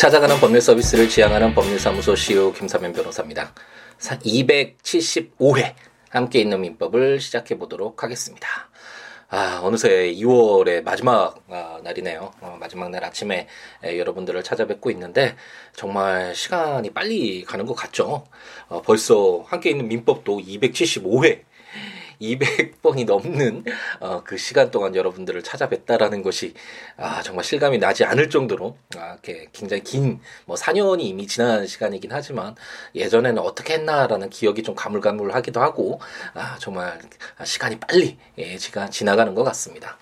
찾아가는 법률 서비스를 지향하는 법률사무소 CEO 김사면 변호사입니다. 275회 함께 있는 민법을 시작해 보도록 하겠습니다. 아, 어느새 2월의 마지막 아, 날이네요. 어, 마지막 날 아침에 에, 여러분들을 찾아뵙고 있는데 정말 시간이 빨리 가는 것 같죠. 어, 벌써 함께 있는 민법도 275회 200번이 넘는 어, 그 시간 동안 여러분들을 찾아뵙다라는 것이 아, 정말 실감이 나지 않을 정도로 아, 이렇게 굉장히 긴 뭐 4년이 이미 지난 시간이긴 하지만 예전에는 어떻게 했나라는 기억이 좀 가물가물하기도 하고 아, 정말 시간이 빨리 예, 시간 지나가는 것 같습니다.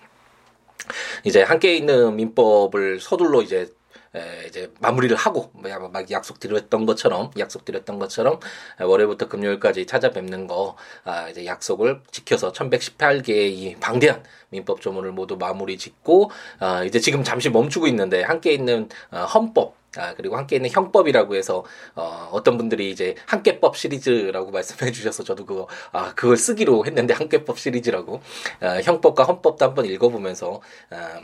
이제 함께 있는 민법을 서둘러 이제 에, 이제 마무리를 하고 뭐막 약속드렸던 것처럼 약속드렸던 것처럼 월요일부터 금요일까지 찾아뵙는 거 아, 이제 약속을 지켜서 1118개의 이 방대한 민법 조문을 모두 마무리 짓고 아, 이제 지금 잠시 멈추고 있는데 함께 있는 어, 헌법 아, 그리고 함께 있는 형법이라고 해서, 어, 어떤 분들이 이제 함께법 시리즈라고 말씀해 주셔서 저도 그거, 아, 그걸 쓰기로 했는데 함께법 시리즈라고, 아, 형법과 헌법도 한번 읽어보면서, 아,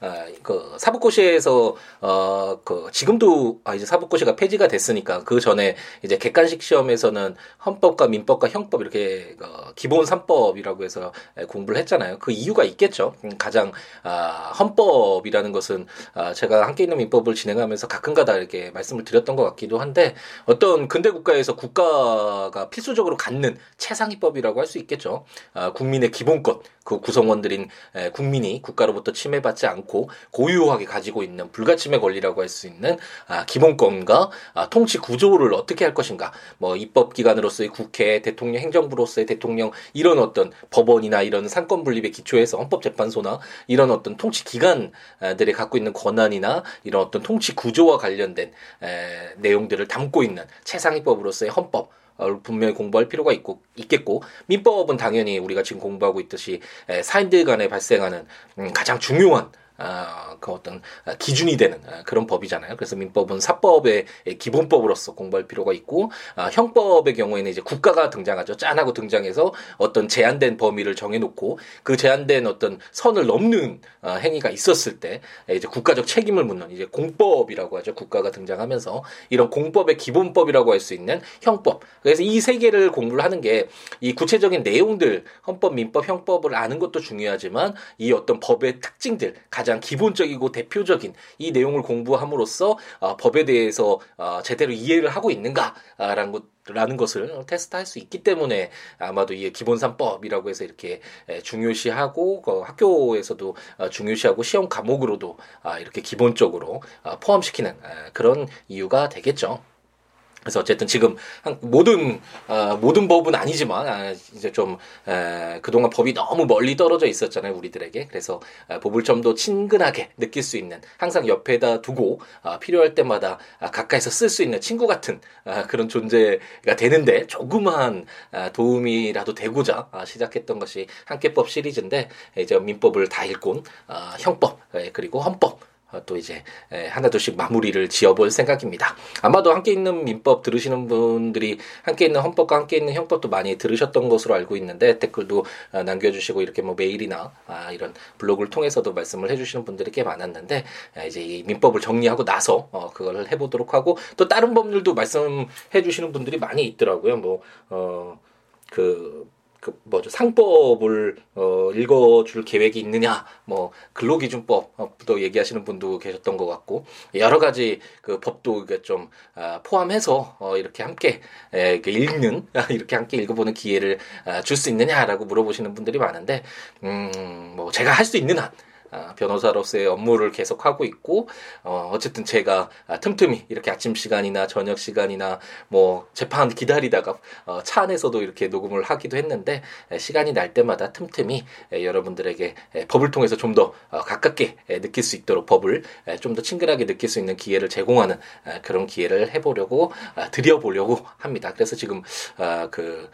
아, 그 사법고시에서 어 그 지금도 아 이제 사법고시가 폐지가 됐으니까 그 전에 이제 객관식 시험에서는 헌법과 민법과 형법 이렇게 어, 기본 삼법이라고 해서 공부를 했잖아요. 그 이유가 있겠죠. 음, 가장 아 헌법이라는 것은 아 제가 함께 있는 민법을 진행하면서 가끔가다 이렇게 말씀을 드렸던 것 같기도 한데 어떤 근대 국가에서 국가가 필수적으로 갖는 최상위법이라고 할 수 있겠죠. 아 국민의 기본권 그 구성원들인 국민이 국가로부터 침해받지 않고 고유하게 가지고 있는 불가침의 권리라고 할 수 있는 아, 기본권과 아, 통치 구조를 어떻게 할 것인가. 뭐 입법기관으로서의 국회 대통령 행정부로서의 대통령 이런 어떤 법원이나 이런 상권 분립의 기초에서 헌법재판소나 이런 어떤 통치 기관들이 갖고 있는 권한이나 이런 어떤 통치 구조와 관련된 에, 내용들을 담고 있는 최상위법으로서의 헌법 어, 분명히 공부할 필요가 있고 있겠고 민법은 당연히 우리가 지금 공부하고 있듯이 사인들 간에 발생하는 음, 가장 중요한 아, 그 어떤 기준이 되는 아, 그런 법이잖아요. 그래서 민법은 사법의 기본법으로서 공부할 필요가 있고 아, 형법의 경우에는 이제 국가가 등장하죠. 짠하고 등장해서 어떤 제한된 범위를 정해놓고 그 제한된 어떤 선을 넘는 아, 행위가 있었을 때 이제 국가적 책임을 묻는 이제 공법이라고 하죠. 국가가 등장하면서 이런 공법의 기본법이라고 할 수 있는 형법. 그래서 이 세 개를 공부를 하는 게 이 구체적인 내용들 헌법, 민법, 형법을 아는 것도 중요하지만 이 어떤 법의 특징들 가장 가장 기본적이고 대표적인 이 내용을 공부함으로써 어, 법에 대해서 어, 제대로 이해를 하고 있는가라는 것. 라는 것을 테스트할 수 있기 때문에 아마도 이 기본산법이라고 해서 이렇게 중요시하고 그 학교에서도 어, 중요시하고 시험 과목으로도 아, 이렇게 기본적으로 어, 포함시키는 그런 이유가 되겠죠. 그래서 어쨌든 지금 한 모든 어, 모든 법은 아니지만 아, 이제 좀 에, 그동안 법이 너무 멀리 떨어져 있었잖아요 우리들에게. 그래서 아, 법을 좀 더 친근하게 느낄 수 있는 항상 옆에다 두고 아, 필요할 때마다 아, 가까이서 쓸 수 있는 친구 같은 아, 그런 존재가 되는데 조그마한 아, 도움이라도 되고자 아, 시작했던 것이 한께법 시리즈인데 이제 민법을 다 읽고 아, 형법 에, 그리고 헌법 어, 또 이제 하나둘씩 마무리를 지어볼 생각입니다. 아마도 함께 있는 민법 들으시는 분들이 함께 있는 헌법과 함께 있는 형법도 많이 들으셨던 것으로 알고 있는데 댓글도 어, 남겨주시고 이렇게 뭐 메일이나 아, 이런 블로그를 통해서도 말씀을 해주시는 분들이 꽤 많았는데 이제 이 민법을 정리하고 나서 어, 그걸 해보도록 하고 또 다른 법률도 말씀해주시는 분들이 많이 있더라고요. 뭐 어, 그 그 뭐죠? 상법을 어 읽어줄 계획이 있느냐? 뭐 근로기준법도 얘기하시는 분도 계셨던 것 같고 여러 가지 그 법도 이게 좀 아, 포함해서 어 이렇게 함께 에, 읽는 이렇게 함께 읽어보는 기회를 아, 줄수 있느냐라고 물어보시는 분들이 많은데 음 뭐 제가 할 수 있는 한 아, 변호사로서의 업무를 계속 하고 있고 어, 어쨌든 제가 아, 틈틈이 이렇게 아침 시간이나 저녁 시간이나 뭐 재판 기다리다가 어, 차 안에서도 이렇게 녹음을 하기도 했는데 시간이 날 때마다 틈틈이 여러분들에게 법을 통해서 좀더 어, 가깝게 느낄 수 있도록 법을 좀 더 친근하게 느낄 수 있는 기회를 제공하는 그런 기회를 해보려고 아, 드려보려고 합니다. 그래서 지금 그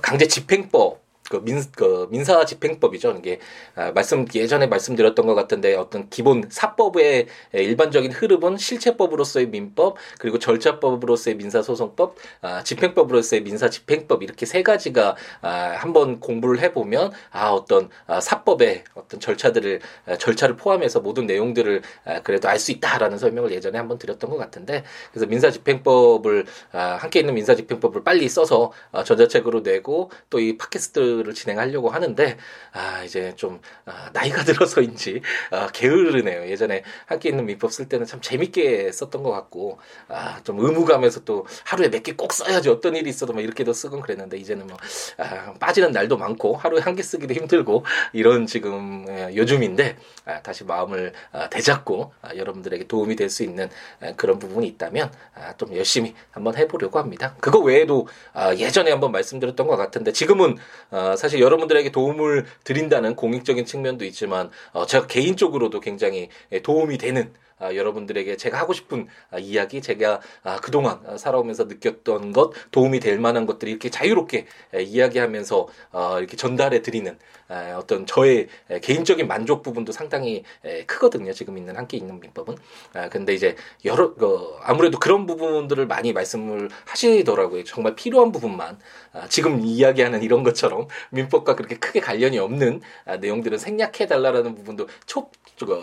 강제 집행법 그 민, 그 민사 집행법이죠. 이게 아, 말씀 예전에 말씀드렸던 것 같은데 어떤 기본 사법의 일반적인 흐름은 실체법으로서의 민법 그리고 절차법으로서의 민사소송법, 아, 집행법으로서의 민사집행법 이렇게 세 가지가 아, 한번 공부를 해보면 아 어떤 아, 사법의 어떤 절차들을 아, 절차를 포함해서 모든 내용들을 아, 그래도 알 수 있다라는 설명을 예전에 한번 드렸던 것 같은데 그래서 민사집행법을 아, 함께 있는 민사집행법을 빨리 써서 아, 전자책으로 내고 또 이 팟캐스트 를 진행하려고 하는데 아 이제 좀 아, 나이가 들어서인지 아, 게으르네요. 예전에 함께 있는 민법 쓸 때는 참 재밌게 썼던 것 같고 아, 좀 의무감에서 또 하루에 몇 개 꼭 써야지 어떤 일이 있어도 막 이렇게도 쓰곤 그랬는데 이제는 뭐 아, 빠지는 날도 많고 하루에 한 개 쓰기도 힘들고 이런 지금 예, 요즘인데 아, 다시 마음을 아, 되잡고 아, 여러분들에게 도움이 될 수 있는 아, 그런 부분이 있다면 아, 좀 열심히 한번 해보려고 합니다. 그거 외에도 아, 예전에 한번 말씀드렸던 것 같은데 지금은 아, 사실 여러분들에게 도움을 드린다는 공익적인 측면도 있지만 어, 제가 개인적으로도 굉장히 도움이 되는 아, 여러분들에게 제가 하고 싶은 아, 이야기, 제가 아, 그동안 아, 살아오면서 느꼈던 것, 도움이 될 만한 것들이 이렇게 자유롭게 에, 이야기하면서 어, 이렇게 전달해 드리는 아, 어떤 저의 에, 개인적인 만족 부분도 상당히 에, 크거든요. 지금 있는 함께 있는 민법은. 아, 근데 이제 여러 어, 아무래도 그런 부분들을 많이 말씀을 하시더라고요. 정말 필요한 부분만 아, 지금 이야기하는 이런 것처럼 민법과 그렇게 크게 관련이 없는 아, 내용들은 생략해 달라라는 부분도 초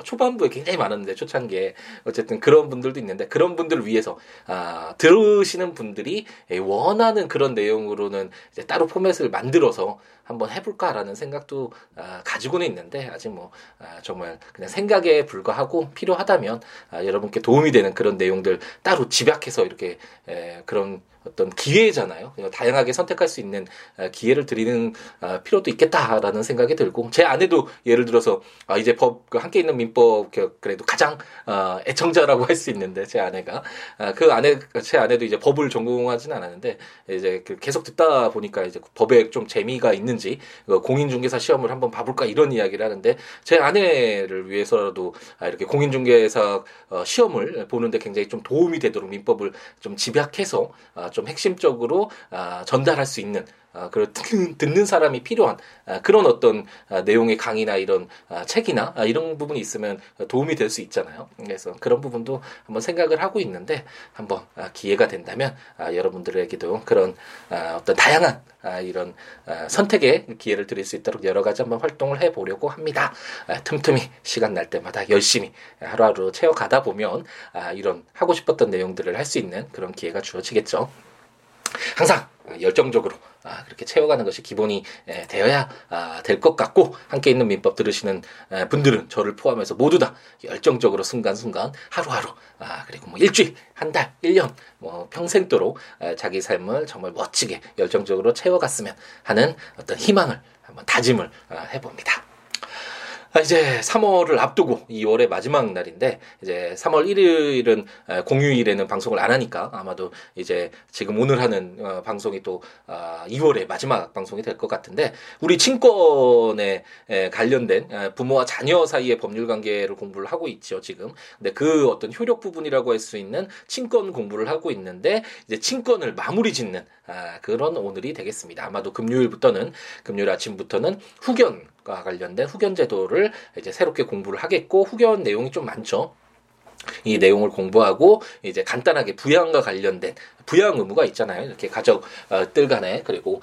초반부에 굉장히 많았는데 초창기에 어쨌든 그런 분들도 있는데 그런 분들을 위해서 아, 들으시는 분들이 원하는 그런 내용으로는 이제 따로 포맷을 만들어서 한번 해볼까라는 생각도 아, 가지고는 있는데 아직 뭐 아, 정말 그냥 생각에 불과하고 필요하다면 아, 여러분께 도움이 되는 그런 내용들 따로 집약해서 이렇게 에, 그런 어떤 기회잖아요. 다양하게 선택할 수 있는 기회를 드리는 필요도 있겠다라는 생각이 들고 제 아내도 예를 들어서 아, 이제 법그 함께 있는 민법 그래도 가장 어, 애청자라고 할 수 있는데 제 아내가. 그 아내 제 아내도 이제 법을 전공하지는 않았는데 이제 그 계속 듣다 보니까 이제 법에 좀 재미가 있는지 그 공인중개사 시험을 한번 봐볼까 이런 이야기를 하는데 제 아내를 위해서라도 아, 이렇게 공인중개사 어, 시험을 보는데 굉장히 좀 도움이 되도록 민법을 좀 집약해서 좀 핵심적으로 아, 전달할 수 있는 아, 그 듣는 사람이 필요한 아, 그런 어떤 아, 내용의 강의나 이런 아, 책이나 아, 이런 부분이 있으면 도움이 될 수 있잖아요. 그래서 그런 부분도 한번 생각을 하고 있는데 한번 아, 기회가 된다면 아, 여러분들에게도 그런 아, 어떤 다양한 아, 이런 아, 선택의 기회를 드릴 수 있도록 여러 가지 한번 활동을 해보려고 합니다. 아, 틈틈이 시간 날 때마다 열심히 하루하루 채워가다 보면 아, 이런 하고 싶었던 내용들을 할 수 있는 그런 기회가 주어지겠죠. 항상 열정적으로 아, 그렇게 채워가는 것이 기본이 에, 되어야 아, 될 것 같고 함께 있는 민법 들으시는 에, 분들은 저를 포함해서 모두 다 열정적으로 순간순간 하루하루 아, 그리고 뭐 일주일 한 달, 일 년, 뭐 평생도록 에, 자기 삶을 정말 멋지게 열정적으로 채워갔으면 하는 어떤 희망을 한번 다짐을 아, 해봅니다. 아, 이제 3월을 앞두고 2월의 마지막 날인데 이제 3월 1일은 공휴일에는 방송을 안 하니까 아마도 이제 지금 오늘 하는 어, 방송이 또 2월의 아, 마지막 방송이 될 것 같은데 우리 친권에 관련된 부모와 자녀 사이의 법률 관계를 공부를 하고 있죠 지금. 근데 그 어떤 효력 부분이라고 할 수 있는 친권 공부를 하고 있는데 이제 친권을 마무리 짓는 아, 그런 오늘이 되겠습니다. 아마도 금요일부터는 금요일 아침부터는 후견 과 관련된 후견 제도를 이제 새롭게 공부를 하겠고 후견 내용이 좀 많죠. 이 내용을 공부하고 이제 간단하게 부양과 관련된 부양 의무가 있잖아요. 이렇게 가족들 간에 그리고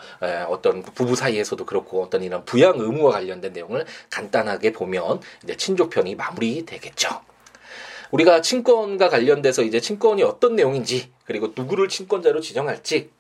어떤 부부 사이에서도 그렇고 어떤 이런 부양 의무와 관련된 내용을 간단하게 보면 이제 친족편이 마무리되겠죠. 우리가 친권과 관련돼서 이제 친권이 어떤 내용인지 그리고 누구를 친권자로 지정할지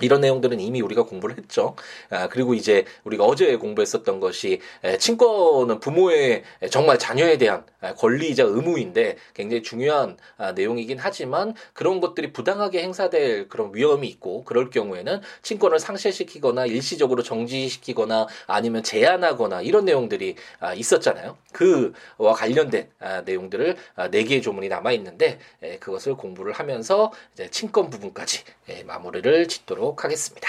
이런 내용들은 이미 우리가 공부를 했죠. 아, 그리고 이제 우리가 어제 공부했었던 것이 친권은 부모의 정말 자녀에 대한 권리이자 의무인데 굉장히 중요한 아, 내용이긴 하지만 그런 것들이 부당하게 행사될 그런 위험이 있고 그럴 경우에는 친권을 상실시키거나 일시적으로 정지시키거나 아니면 제한하거나 이런 내용들이 아, 있었잖아요. 그와 관련된 아, 내용들을 아, 네 개의 조문이 남아 있는데 그것을 공부를 하면서 이제 친권 부분까지 마무리를 짓도록 하겠습니다.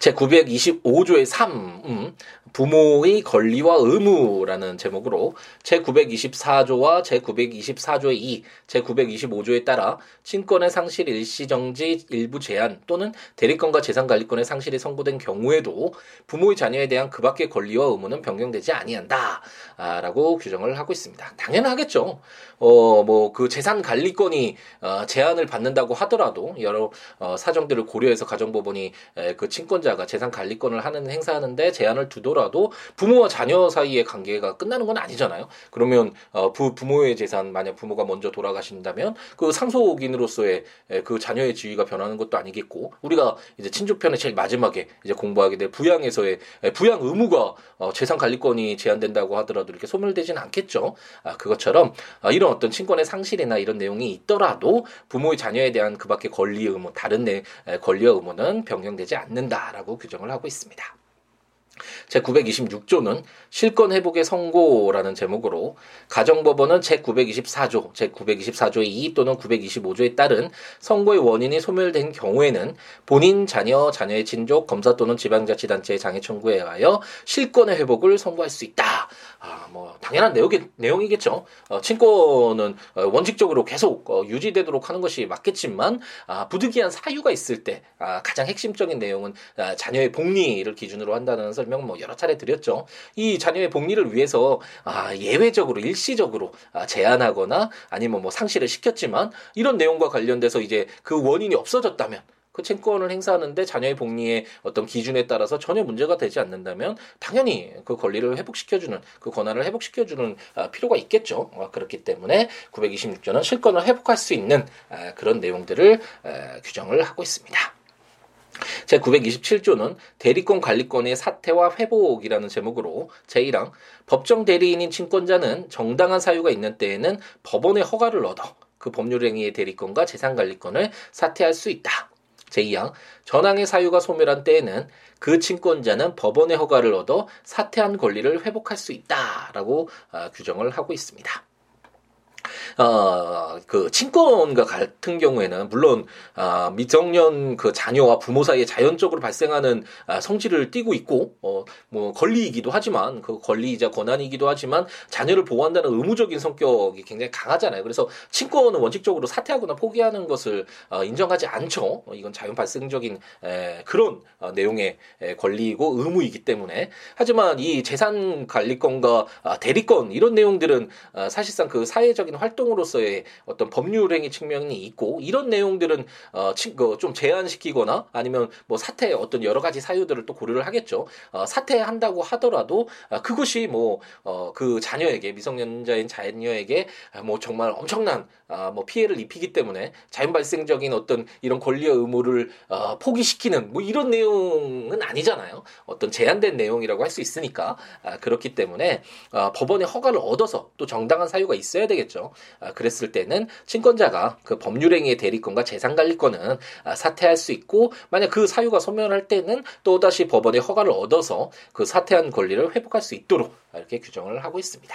제 925조의 3, 음, 부모의 권리와 의무라는 제목으로 제924조와 제924조의 2, 제925조에 따라 친권의 상실 일시정지 일부 제한 또는 대리권과 재산관리권의 상실이 선고된 경우에도 부모의 자녀에 대한 그 밖의 권리와 의무는 변경되지 아니한다. 라고 규정을 하고 있습니다. 당연하겠죠. 어, 뭐, 그 재산 관리권이, 어, 제한을 받는다고 하더라도, 여러, 어, 사정들을 고려해서 가정법원이, 에, 그 친권자가 재산 관리권을 하는, 행사하는데 제한을 두 더라도 부모와 자녀 사이의 관계가 끝나는 건 아니잖아요. 그러면, 어, 부, 부모의 재산, 만약 부모가 먼저 돌아가신다면, 그 상속인으로서의 에, 그 자녀의 지위가 변하는 것도 아니겠고, 우리가 이제 친족편의 제일 마지막에 이제 공부하게 될 부양에서의 에, 부양 의무가, 어, 재산 관리권이 제한된다고 하더라도 이렇게 소멸되지는 않겠죠. 아, 그것처럼, 아, 이런 어떤 친권의 상실이나 이런 내용이 있더라도 부모의 자녀에 대한 그밖의 권리 의무 다른 내 권리와 의무는 변경되지 않는다라고 규정을 하고 있습니다. 제926조는 실권 회복의 선고라는 제목으로 가정법원은 제924조, 제924조의 2 또는 925조에 따른 선고의 원인이 소멸된 경우에는 본인, 자녀, 자녀의 친족, 검사 또는 지방자치단체의 장애 청구에 의하여 실권의 회복을 선고할 수 있다. 아, 뭐 당연한 내용이, 내용이겠죠. 어, 친권은 어, 원칙적으로 계속 어, 유지되도록 하는 것이 맞겠지만 아, 부득이한 사유가 있을 때 아, 가장 핵심적인 내용은 아, 자녀의 복리를 기준으로 한다는 설명 뭐 여러 차례 드렸죠. 이 자녀의 복리를 위해서 아, 예외적으로 일시적으로 아, 제한하거나 아니면 뭐 상실을 시켰지만 이런 내용과 관련돼서 이제 그 원인이 없어졌다면 그 채권을 행사하는데 자녀의 복리의 어떤 기준에 따라서 전혀 문제가 되지 않는다면 당연히 그 권리를 회복시켜주는 그 권한을 회복시켜주는 아, 필요가 있겠죠. 아, 그렇기 때문에 926조는 실권을 회복할 수 있는 아, 그런 내용들을 규정을 하고 있습니다. 제927조는 대리권 관리권의 사퇴와 회복이라는 제목으로 제1항 법정 대리인인 친권자는 정당한 사유가 있는 때에는 법원의 허가를 얻어 그 법률행위의 대리권과 재산관리권을 사퇴할 수 있다. 제2항 전항의 사유가 소멸한 때에는 그 친권자는 법원의 허가를 얻어 사퇴한 권리를 회복할 수 있다라고 어, 규정을 하고 있습니다. 어, 그 친권과 같은 경우에는 물론 아, 미성년 그 자녀와 부모 사이에 자연적으로 발생하는 아, 성질을 띠고 있고 어, 뭐 권리이기도 하지만 그 권리이자 권한이기도 하지만 자녀를 보호한다는 의무적인 성격이 굉장히 강하잖아요. 그래서 친권은 원칙적으로 사퇴하거나 포기하는 것을 어, 인정하지 않죠. 어, 이건 자연 발생적인 에, 그런 어, 내용의 에, 권리이고 의무이기 때문에 하지만 이 재산 관리권과 아, 대리권 이런 내용들은 아, 사실상 그 사회적인 활동 활동으로서의 어떤 법률행위 측면이 있고 이런 내용들은 어, 그좀 제한시키거나 아니면 뭐 사퇴 어떤 여러 가지 사유들을 또 고려를 하겠죠. 어, 사퇴한다고 하더라도 어, 그것이 뭐그 어, 그 자녀에게 미성년자인 자녀에게 뭐 정말 엄청난 아, 뭐 피해를 입히기 때문에 자연 발생적인 어떤 이런 권리와 의무를 어, 포기시키는 뭐 이런 내용은 아니잖아요. 어떤 제한된 내용이라고 할 수 있으니까 아, 그렇기 때문에 아, 법원의 허가를 얻어서 또 정당한 사유가 있어야 되겠죠. 아, 그랬을 때는 친권자가 그 법률행위의 대리권과 재산관리권은 아, 사퇴할 수 있고 만약 그 사유가 소멸할 때는 또 다시 법원의 허가를 얻어서 그 사퇴한 권리를 회복할 수 있도록 이렇게 규정을 하고 있습니다.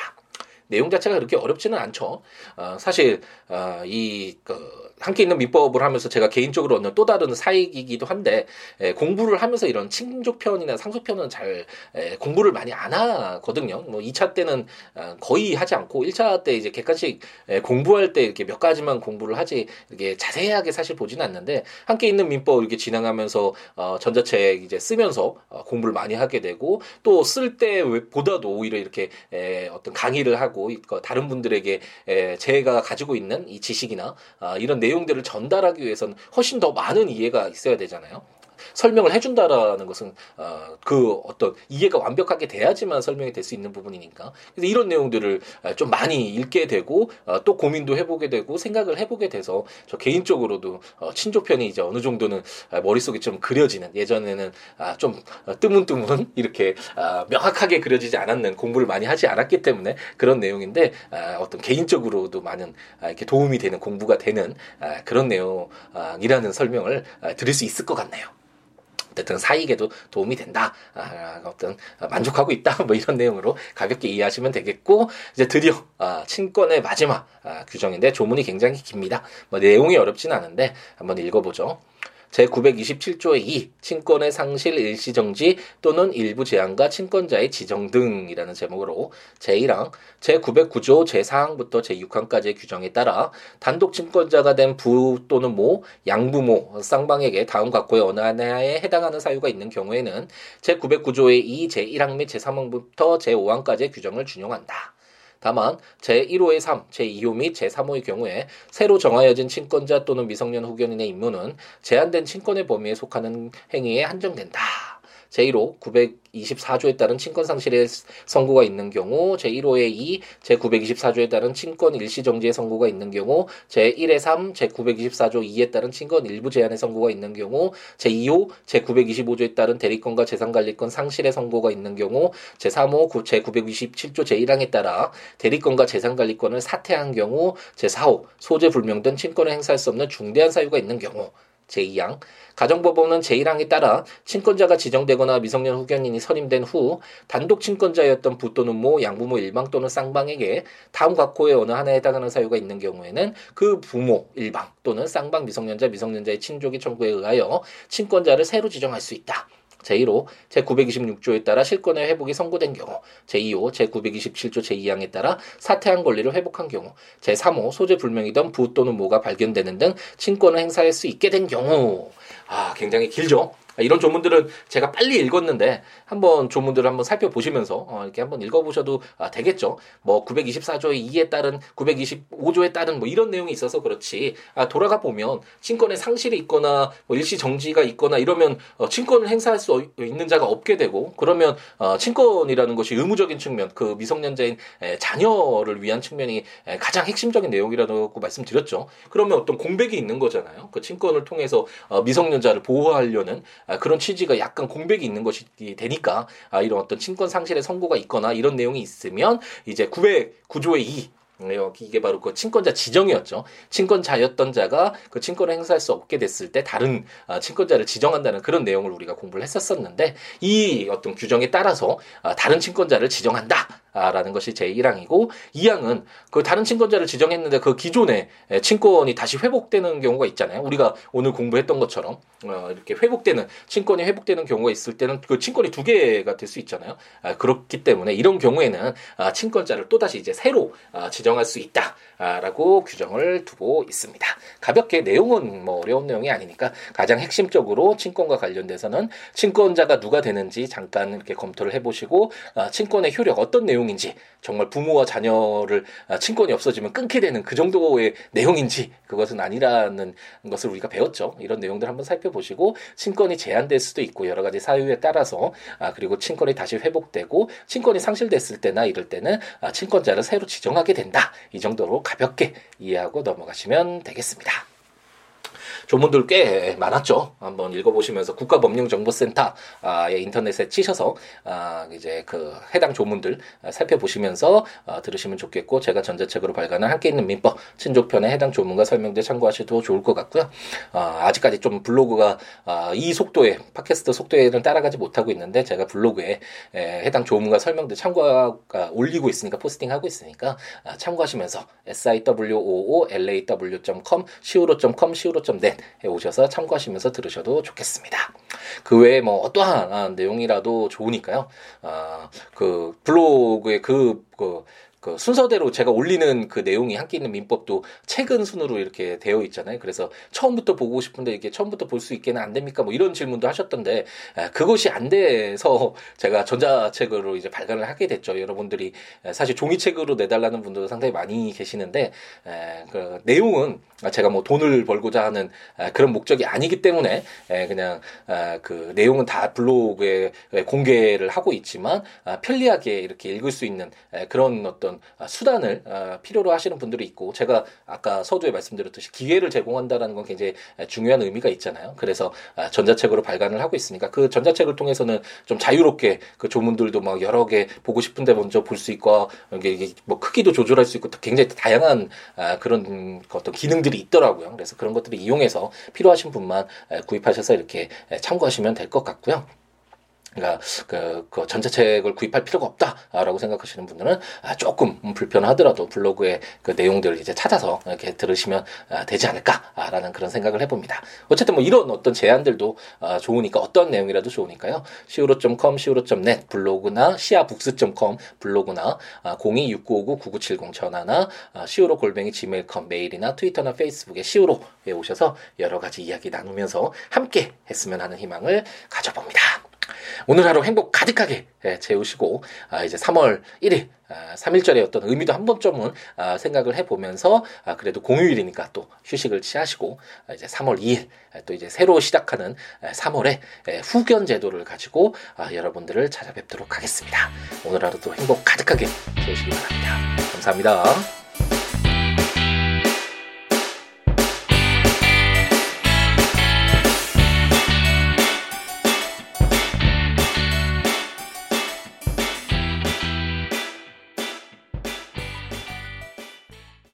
내용 자체가 그렇게 어렵지는 않죠. 어, 사실 어, 이 그 함께 있는 민법을 하면서 제가 개인적으로 얻는 또 다른 사익이기도 한데 에, 공부를 하면서 이런 친족편이나 상속편은 잘 에, 공부를 많이 안 하거든요. 뭐 2차 때는 어, 거의 하지 않고 1차 때 이제 객관식 에, 공부할 때 이렇게 몇 가지만 공부를 하지 이렇게 자세하게 사실 보지는 않는데 함께 있는 민법 이렇게 진행하면서 어, 전자책 이제 쓰면서 어, 공부를 많이 하게 되고 또 쓸 때보다도 오히려 이렇게 에, 어떤 강의를 하고 다른 분들에게 에, 제가 가지고 있는 이 지식이나 아, 이런 내용 들을 전달하기 위해서는 훨씬 더 많은 이해가 있어야 되잖아요. 설명을 해준다라는 것은 어, 그 어떤 이해가 완벽하게 돼야지만 설명이 될 수 있는 부분이니까 그래서 이런 내용들을 어, 좀 많이 읽게 되고 어, 또 고민도 해보게 되고 생각을 해보게 돼서 저 개인적으로도 어, 친족편이 이제 어느 정도는 어, 머릿속에 좀 그려지는 예전에는 아, 좀 어, 뜨문뜨문 이렇게 아, 명확하게 그려지지 않았는 공부를 많이 하지 않았기 때문에 그런 내용인데 아, 어떤 개인적으로도 많은 아, 이렇게 도움이 되는 공부가 되는 아, 그런 내용이라는 설명을 아, 드릴 수 있을 것 같네요. 어쨌든 사익에도 도움이 된다. 아, 어떤 만족하고 있다. 뭐 이런 내용으로 가볍게 이해하시면 되겠고 이제 드디어 아, 친권의 마지막 아, 규정인데 조문이 굉장히 깁니다. 뭐 내용이 어렵진 않은데 한번 읽어보죠. 제927조의 2 친권의 상실 일시정지 또는 일부 제한과 친권자의 지정 등이라는 제목으로 제1항 제909조 제4항부터 제6항까지의 규정에 따라 단독 친권자가 된 부 또는 모, 양부모, 쌍방에게 다음 각호의 어느 하나에 해당하는 사유가 있는 경우에는 제909조의 2 제1항 및 제3항부터 제5항까지의 규정을 준용한다. 다만 제1호의 3, 제2호 및 제3호의 경우에 새로 정하여진 친권자 또는 미성년 후견인의 임무는 제한된 친권의 범위에 속하는 행위에 한정된다. 제1호 924조에 따른 친권 상실의 선고가 있는 경우 제1호의 2, 제924조에 따른 친권 일시 정지의 선고가 있는 경우 제1의 3, 제924조 2에 따른 친권 일부 제한의 선고가 있는 경우 제2호, 제925조에 따른 대리권과 재산관리권 상실의 선고가 있는 경우 제3호, 제927조 제1항에 따라 대리권과 재산관리권을 사퇴한 경우 제4호, 소재 불명된 친권을 행사할 수 없는 중대한 사유가 있는 경우 제2항 가정법원은 제1항에 따라 친권자가 지정되거나 미성년 후견인이 선임된 후 단독 친권자였던 부 또는 모, 양부모 일방 또는 쌍방에게 다음 각호의 어느 하나에 해당하는 사유가 있는 경우에는 그 부모, 일방 또는 쌍방 미성년자, 미성년자의 친족의 청구에 의하여 친권자를 새로 지정할 수 있다. 제1호 제926조에 따라 실권의 회복이 선고된 경우 제2호 제927조 제2항에 따라 사퇴한 권리를 회복한 경우 제3호 소재 불명이던 부 또는 모가 발견되는 등 친권을 행사할 수 있게 된 경우. 아 굉장히 길죠 이런 조문들은 제가 빨리 읽었는데 한번 조문들을 한번 살펴보시면서 어, 이렇게 한번 읽어보셔도 아, 되겠죠. 뭐 924조의 2에 따른 925조에 따른 뭐 이런 내용이 있어서 그렇지 아, 돌아가 보면 친권의 상실이 있거나 뭐 일시 정지가 있거나 이러면 어, 친권을 행사할 수 있는 자가 없게 되고 그러면 어, 친권이라는 것이 의무적인 측면 그 미성년자인 에, 자녀를 위한 측면이 에, 가장 핵심적인 내용이라고 말씀드렸죠. 그러면 어떤 공백이 있는 거잖아요. 그 친권을 통해서 어, 미성년자를 보호하려는 아, 그런 취지가 약간 공백이 있는 것이 되니까 아, 이런 어떤 친권 상실의 선고가 있거나 이런 내용이 있으면 이제 909조의 2 이게 바로 그 친권자 지정이었죠. 친권자였던 자가 그 친권을 행사할 수 없게 됐을 때 다른 아, 친권자를 지정한다는 그런 내용을 우리가 공부를 했었었는데 이 어떤 규정에 따라서 다른 친권자를 지정한다. 라는 것이 제1항이고 2항은 그 다른 친권자를 지정했는데 그 기존의 친권이 다시 회복되는 경우가 있잖아요. 우리가 오늘 공부했던 것처럼 어, 이렇게 회복되는 친권이 회복되는 경우가 있을 때는 그 친권이 두 개가 될 수 있잖아요. 아, 그렇기 때문에 이런 경우에는 아, 친권자를 또 다시 이제 새로 아, 지정할 수 있다라고 규정을 두고 있습니다. 가볍게 내용은 뭐 어려운 내용이 아니니까 가장 핵심적으로 친권과 관련돼서는 친권자가 누가 되는지 잠깐 이렇게 검토를 해보시고 친권의 효력 어떤 내용 내용인지 정말 부모와 자녀를 아, 친권이 없어지면 끊게 되는 그 정도의 내용인지 그것은 아니라는 것을 우리가 배웠죠. 이런 내용들 한번 살펴보시고 친권이 제한될 수도 있고 여러 가지 사유에 따라서 아 그리고 친권이 다시 회복되고 친권이 상실됐을 때나 이럴 때는 아 친권자를 새로 지정하게 된다. 이 정도로 가볍게 이해하고 넘어가시면 되겠습니다. 조문들 꽤 많았죠. 한번 읽어보시면서 국가법령정보센터의 인터넷에 치셔서 아, 이제 그 해당 조문들 살펴보시면서 어, 들으시면 좋겠고 제가 전자책으로 발간한 함께 있는 민법 친족편에 해당 조문과 설명들 참고하셔도 좋을 것 같고요. 어, 아직까지 좀 블로그가 어, 이 속도에 팟캐스트 속도에는 따라가지 못하고 있는데 제가 블로그에 해당 조문과 설명들 참고 올리고 있으니까 포스팅하고 있으니까 참고하시면서 siwoolaw.com siwo.com siwo.net 해 오셔서 참고하시면서 들으셔도 좋겠습니다. 그 외에 뭐 어떠한 내용이라도 좋으니까요. 아, 그 블로그에 그, 그, 그 순서대로 제가 올리는 그 내용이 함께 있는 민법도 최근 순으로 이렇게 되어 있잖아요. 그래서 처음부터 보고 싶은데 이게 처음부터 볼 수 있게는 안 됩니까? 뭐 이런 질문도 하셨던데 그것이 안 돼서 제가 전자책으로 이제 발간을 하게 됐죠. 여러분들이 사실 종이책으로 내달라는 분들도 상당히 많이 계시는데 그 내용은 제가 뭐 돈을 벌고자 하는 그런 목적이 아니기 때문에 그냥 그 내용은 다 블로그에 공개를 하고 있지만 아, 편리하게 이렇게 읽을 수 있는 그런 어떤 어떤 아, 수단을 아, 필요로 하시는 분들이 있고 제가 아까 서두에 말씀드렸듯이 기회를 제공한다라는 건 굉장히 중요한 의미가 있잖아요. 그래서 아, 전자책으로 발간을 하고 있으니까 그 전자책을 통해서는 좀 자유롭게 그 조문들도 막 여러 개 보고 싶은데 먼저 볼 수 있고 이게 뭐 크기도 조절할 수 있고 굉장히 다양한 그런 어떤 기능들이 있더라고요. 그래서 그런 것들을 이용해서 필요하신 분만 구입하셔서 이렇게 참고하시면 될 것 같고요. 그러니까 그, 그 전자책을 구입할 필요가 없다라고 생각하시는 분들은 아, 조금 불편하더라도 블로그의 그 내용들을 이제 찾아서 이렇게 들으시면 아, 되지 않을까라는 그런 생각을 해봅니다. 어쨌든 뭐 이런 어떤 제안들도 아, 좋으니까 어떤 내용이라도 좋으니까요. siwo.com, siwo.net 블로그나 siabooks.com 블로그나 026959-9970 전화나 siwo 골뱅이 gmail.com 메일이나 트위터나 페이스북에 siwo에 오셔서 여러 가지 이야기 나누면서 함께 했으면 하는 희망을 가져봅니다. 오늘 하루 행복 가득하게 예, 채우시고 아, 이제 3월 1일 3일절의 아, 어떤 의미도 한 번쯤은 아, 생각을 해보면서 그래도 공휴일이니까 또 휴식을 취하시고 이제 3월 2일 또 이제 새로 시작하는 3월에 후견 제도를 가지고 여러분들을 찾아뵙도록 하겠습니다. 오늘 하루도 행복 가득하게 채우시기 바랍니다. 감사합니다.